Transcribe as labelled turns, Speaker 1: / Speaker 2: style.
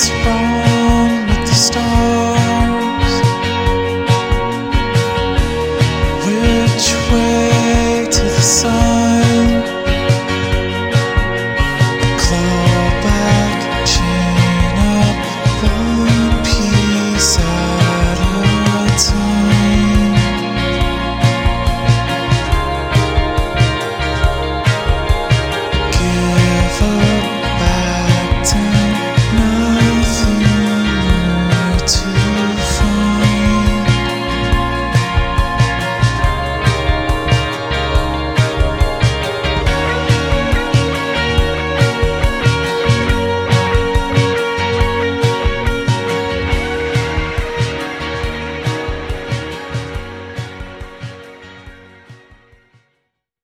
Speaker 1: surprise.